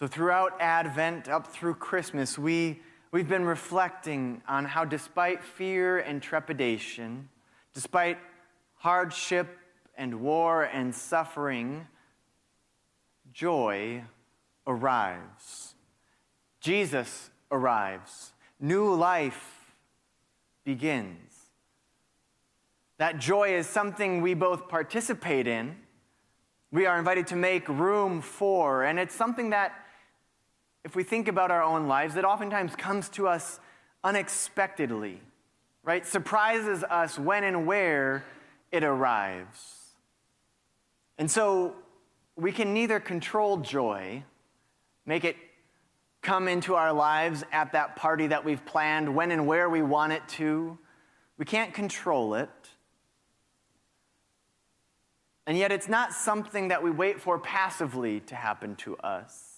So, throughout Advent, up through Christmas, we, we've been reflecting on how, despite fear and trepidation, despite hardship and war and suffering, joy arrives. Jesus arrives. New life begins. That joy is something we both participate in, we are invited to make room for, and it's something that, if we think about our own lives, it oftentimes comes to us unexpectedly, right? Surprises us when and where it arrives. And so we can neither control joy, make it come into our lives at that party that we've planned, when and where we want it to. We can't control it. And yet, it's not something that we wait for passively to happen to us.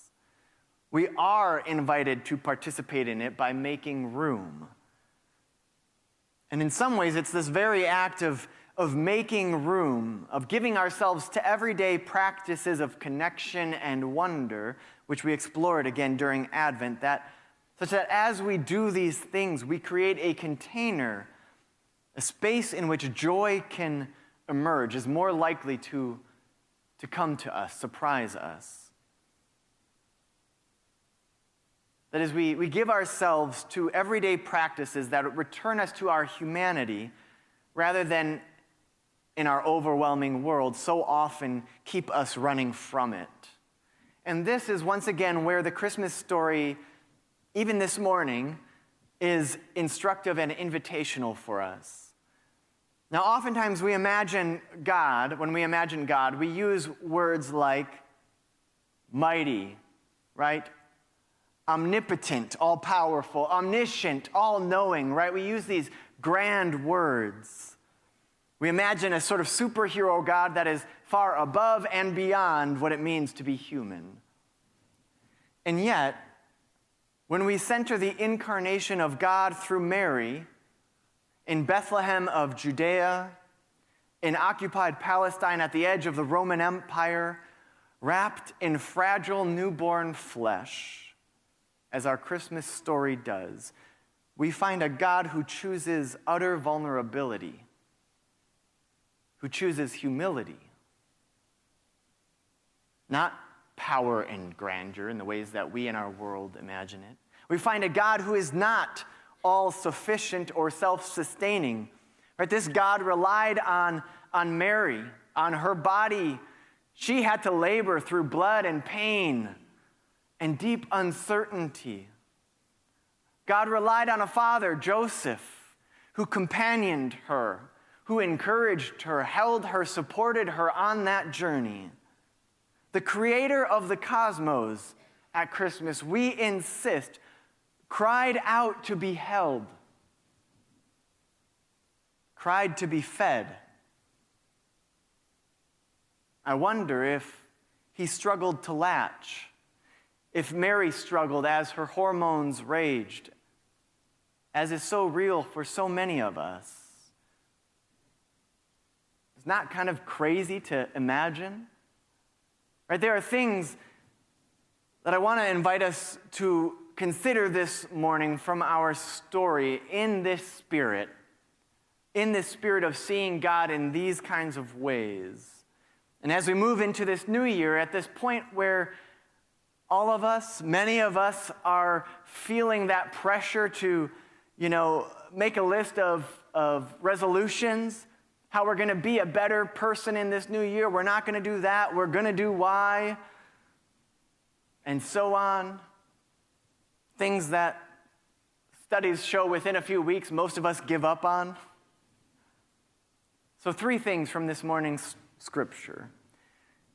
We are invited to participate in it by making room. And in some ways, it's this very act of, of making room, of giving ourselves to everyday practices of connection and wonder, which we explored again during Advent, that, such that as we do these things, we create a container, a space in which joy can emerge is more likely to, to come to us, surprise us. That is, we, we give ourselves to everyday practices that return us to our humanity rather than in our overwhelming world so often keep us running from it. And this is once again where the Christmas story, even this morning, is instructive and invitational for us. Now, oftentimes we imagine God, when we imagine God, we use words like mighty, right? Omnipotent, all powerful, omniscient, all knowing, right? We use these grand words. We imagine a sort of superhero God that is far above and beyond what it means to be human. And yet, when we center the incarnation of God through Mary, in Bethlehem of Judea, in occupied Palestine at the edge of the Roman Empire, wrapped in fragile newborn flesh, as our Christmas story does, we find a God who chooses utter vulnerability, who chooses humility, not power and grandeur in the ways that we in our world imagine it. We find a God who is not all sufficient or self sustaining. Right? This God relied on, on Mary, on her body. She had to labor through blood and pain and deep uncertainty. God relied on a father, Joseph, who companioned her, who encouraged her, held her, supported her on that journey. The creator of the cosmos at Christmas, we insist, cried out to be held, cried to be fed. I wonder if he struggled to latch, if Mary struggled as her hormones raged, as is so real for so many of us. It's not kind of crazy to imagine. Right? There are things that I want to invite us to consider this morning from our story in this spirit, in this spirit of seeing God in these kinds of ways. And as we move into this new year, at this point where all of us, many of us, are feeling that pressure to, you know, make a list of, of resolutions, how we're going to be a better person in this new year. We're not going to do that. We're going to do Y, and so on things that studies show within a few weeks most of us give up on. So, three things from this morning's scripture.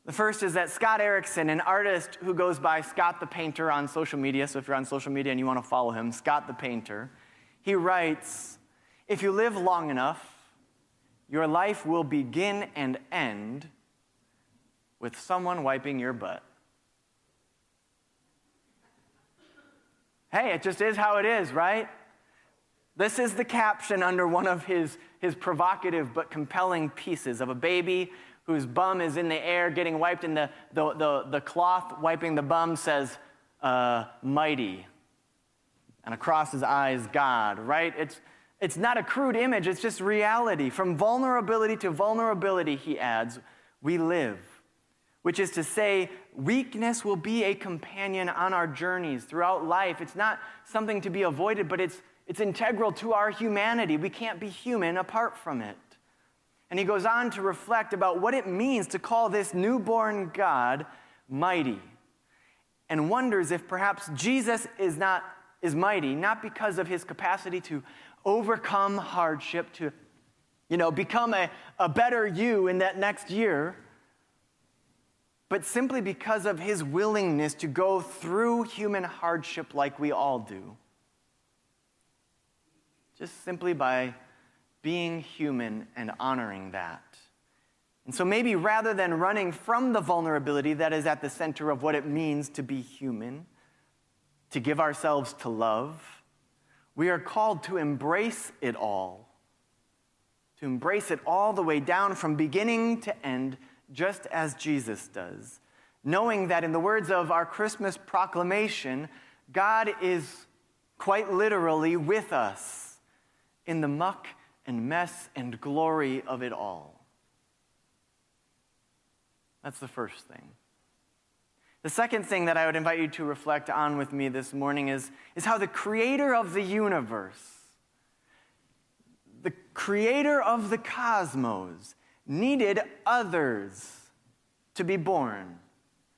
The first is that Scott Erickson, an artist who goes by Scott the Painter on social media, so if you're on social media and you want to follow him, Scott the Painter, he writes If you live long enough, your life will begin and end with someone wiping your butt. Hey, it just is how it is, right? This is the caption under one of his, his provocative but compelling pieces of a baby whose bum is in the air getting wiped, and the, the, the, the cloth wiping the bum says, uh, mighty, and across his eyes, God, right? It's, it's not a crude image, it's just reality. From vulnerability to vulnerability, he adds, we live. Which is to say, weakness will be a companion on our journeys throughout life. It's not something to be avoided, but it's, it's integral to our humanity. We can't be human apart from it. And he goes on to reflect about what it means to call this newborn God mighty and wonders if perhaps Jesus is not is mighty not because of his capacity to overcome hardship to you know become a, a better you in that next year but simply because of his willingness to go through human hardship like we all do. Just simply by being human and honoring that and so maybe rather than running from the vulnerability that is at the center of what it means to be human, to give ourselves to love, we are called to embrace it all. To embrace it all the way down from beginning to end, just as Jesus does. Knowing that, in the words of our Christmas proclamation, God is quite literally with us in the muck and mess and glory of it all. That's the first thing. The second thing that I would invite you to reflect on with me this morning is, is how the creator of the universe, the creator of the cosmos, needed others to be born,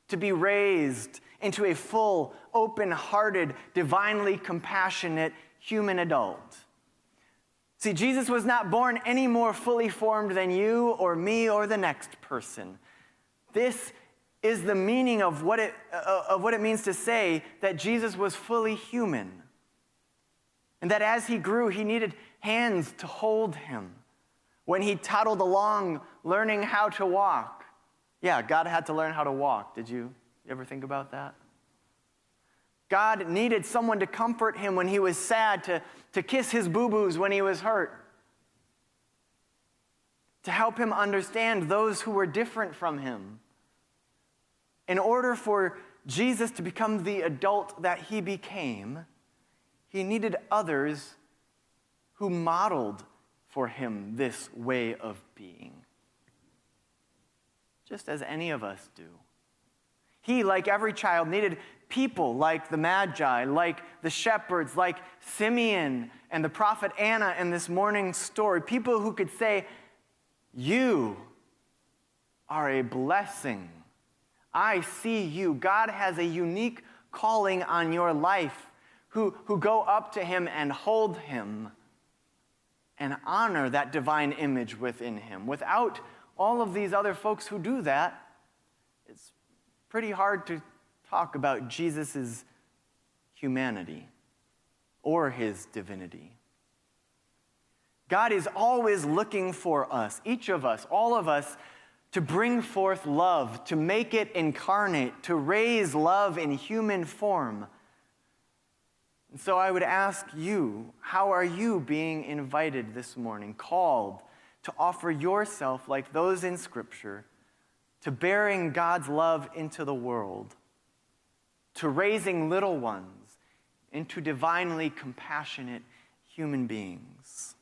to be raised into a full, open hearted, divinely compassionate human adult. See, Jesus was not born any more fully formed than you or me or the next person. This is the meaning of what it, uh, of what it means to say that Jesus was fully human. And that as he grew, he needed hands to hold him. When he toddled along, learning how to walk. Yeah, God had to learn how to walk. Did you ever think about that? God needed someone to comfort him when he was sad, to, to kiss his boo boos when he was hurt, to help him understand those who were different from him. In order for Jesus to become the adult that he became, he needed others who modeled for him this way of being, just as any of us do. He, like every child, needed people like the Magi, like the shepherds, like Simeon and the prophet Anna in this morning's story. People who could say, You are a blessing. I see you. God has a unique calling on your life who, who go up to him and hold him and honor that divine image within him. Without all of these other folks who do that, it's pretty hard to talk about Jesus' humanity or his divinity. God is always looking for us, each of us, all of us, to bring forth love, to make it incarnate, to raise love in human form. And so I would ask you, how are you being invited this morning, called to offer yourself, like those in Scripture, to bearing God's love into the world, to raising little ones into divinely compassionate human beings?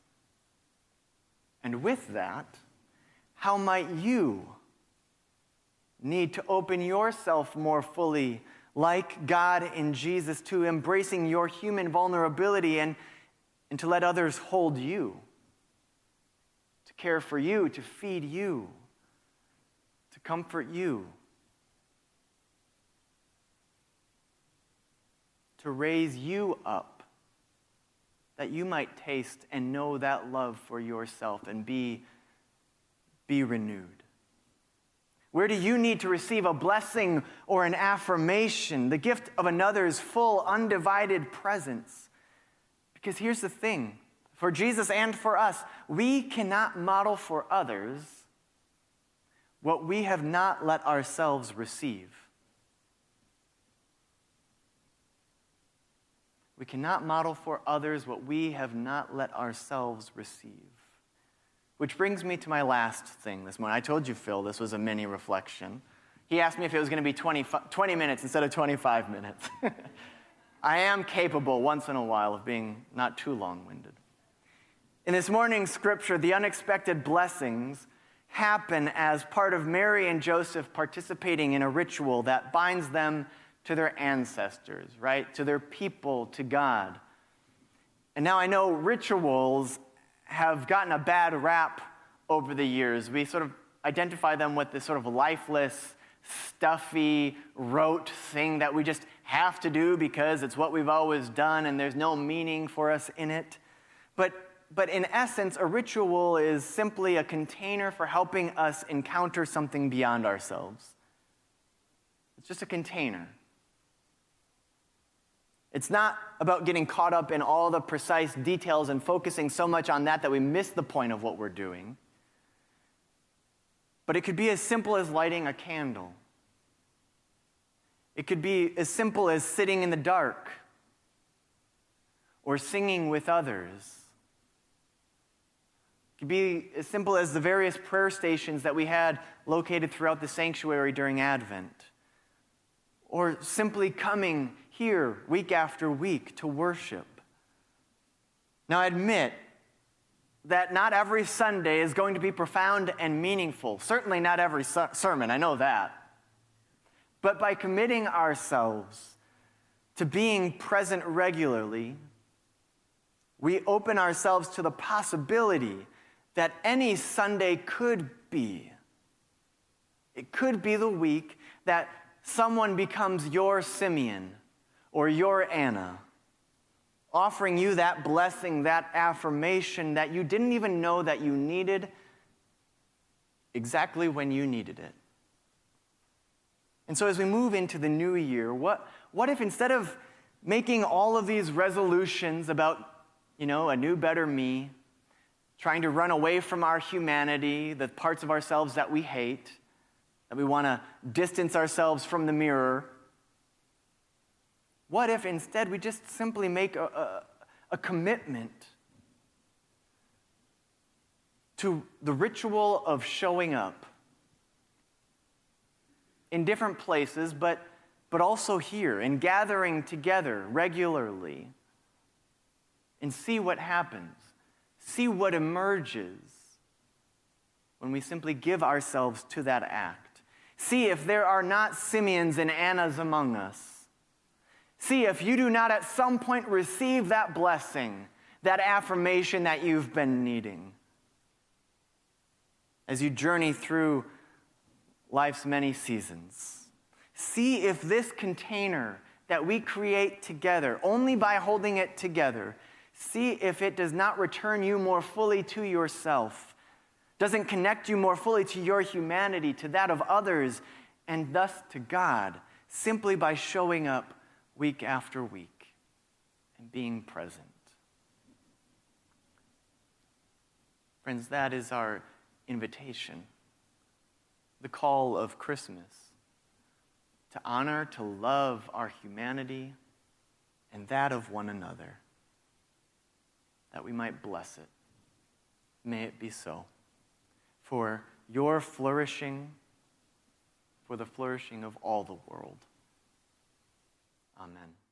And with that, how might you need to open yourself more fully, like God in Jesus, to embracing your human vulnerability and, and to let others hold you, to care for you, to feed you, to comfort you, to raise you up, that you might taste and know that love for yourself and be be renewed? Where do you need to receive a blessing or an affirmation, the gift of another's full, undivided presence? Because here's the thing for Jesus and for us, we cannot model for others what we have not let ourselves receive. We cannot model for others what we have not let ourselves receive. Which brings me to my last thing this morning. I told you, Phil, this was a mini reflection. He asked me if it was going to be 20, 20 minutes instead of 25 minutes. I am capable once in a while of being not too long winded. In this morning's scripture, the unexpected blessings happen as part of Mary and Joseph participating in a ritual that binds them to their ancestors, right? To their people, to God. And now I know rituals have gotten a bad rap over the years. We sort of identify them with this sort of lifeless, stuffy, rote thing that we just have to do because it's what we've always done and there's no meaning for us in it. But, but in essence, a ritual is simply a container for helping us encounter something beyond ourselves. It's just a container. It's not about getting caught up in all the precise details and focusing so much on that that we miss the point of what we're doing. But it could be as simple as lighting a candle. It could be as simple as sitting in the dark or singing with others. It could be as simple as the various prayer stations that we had located throughout the sanctuary during Advent. Or simply coming here week after week to worship. Now, I admit that not every Sunday is going to be profound and meaningful. Certainly not every sermon, I know that. But by committing ourselves to being present regularly, we open ourselves to the possibility that any Sunday could be. It could be the week that someone becomes your Simeon or your Anna offering you that blessing, that affirmation that you didn't even know that you needed exactly when you needed it. And so, as we move into the new year, what, what if instead of making all of these resolutions about, you know, a new, better me, trying to run away from our humanity, the parts of ourselves that we hate, that we want to distance ourselves from the mirror, what if instead we just simply make a, a, a commitment to the ritual of showing up in different places, but, but also here, and gathering together regularly and see what happens, see what emerges when we simply give ourselves to that act. See if there are not Simeons and Annas among us See if you do not at some point receive that blessing, that affirmation that you've been needing. As you journey through life's many seasons, see if this container that we create together, only by holding it together, see if it does not return you more fully to yourself, doesn't connect you more fully to your humanity, to that of others, and thus to God, simply by showing up week after week and being present. Friends, that is our invitation, the call of Christmas to honor, to love our humanity and that of one another, that we might bless it. May it be so. For your flourishing, for the flourishing of all the world. Amen.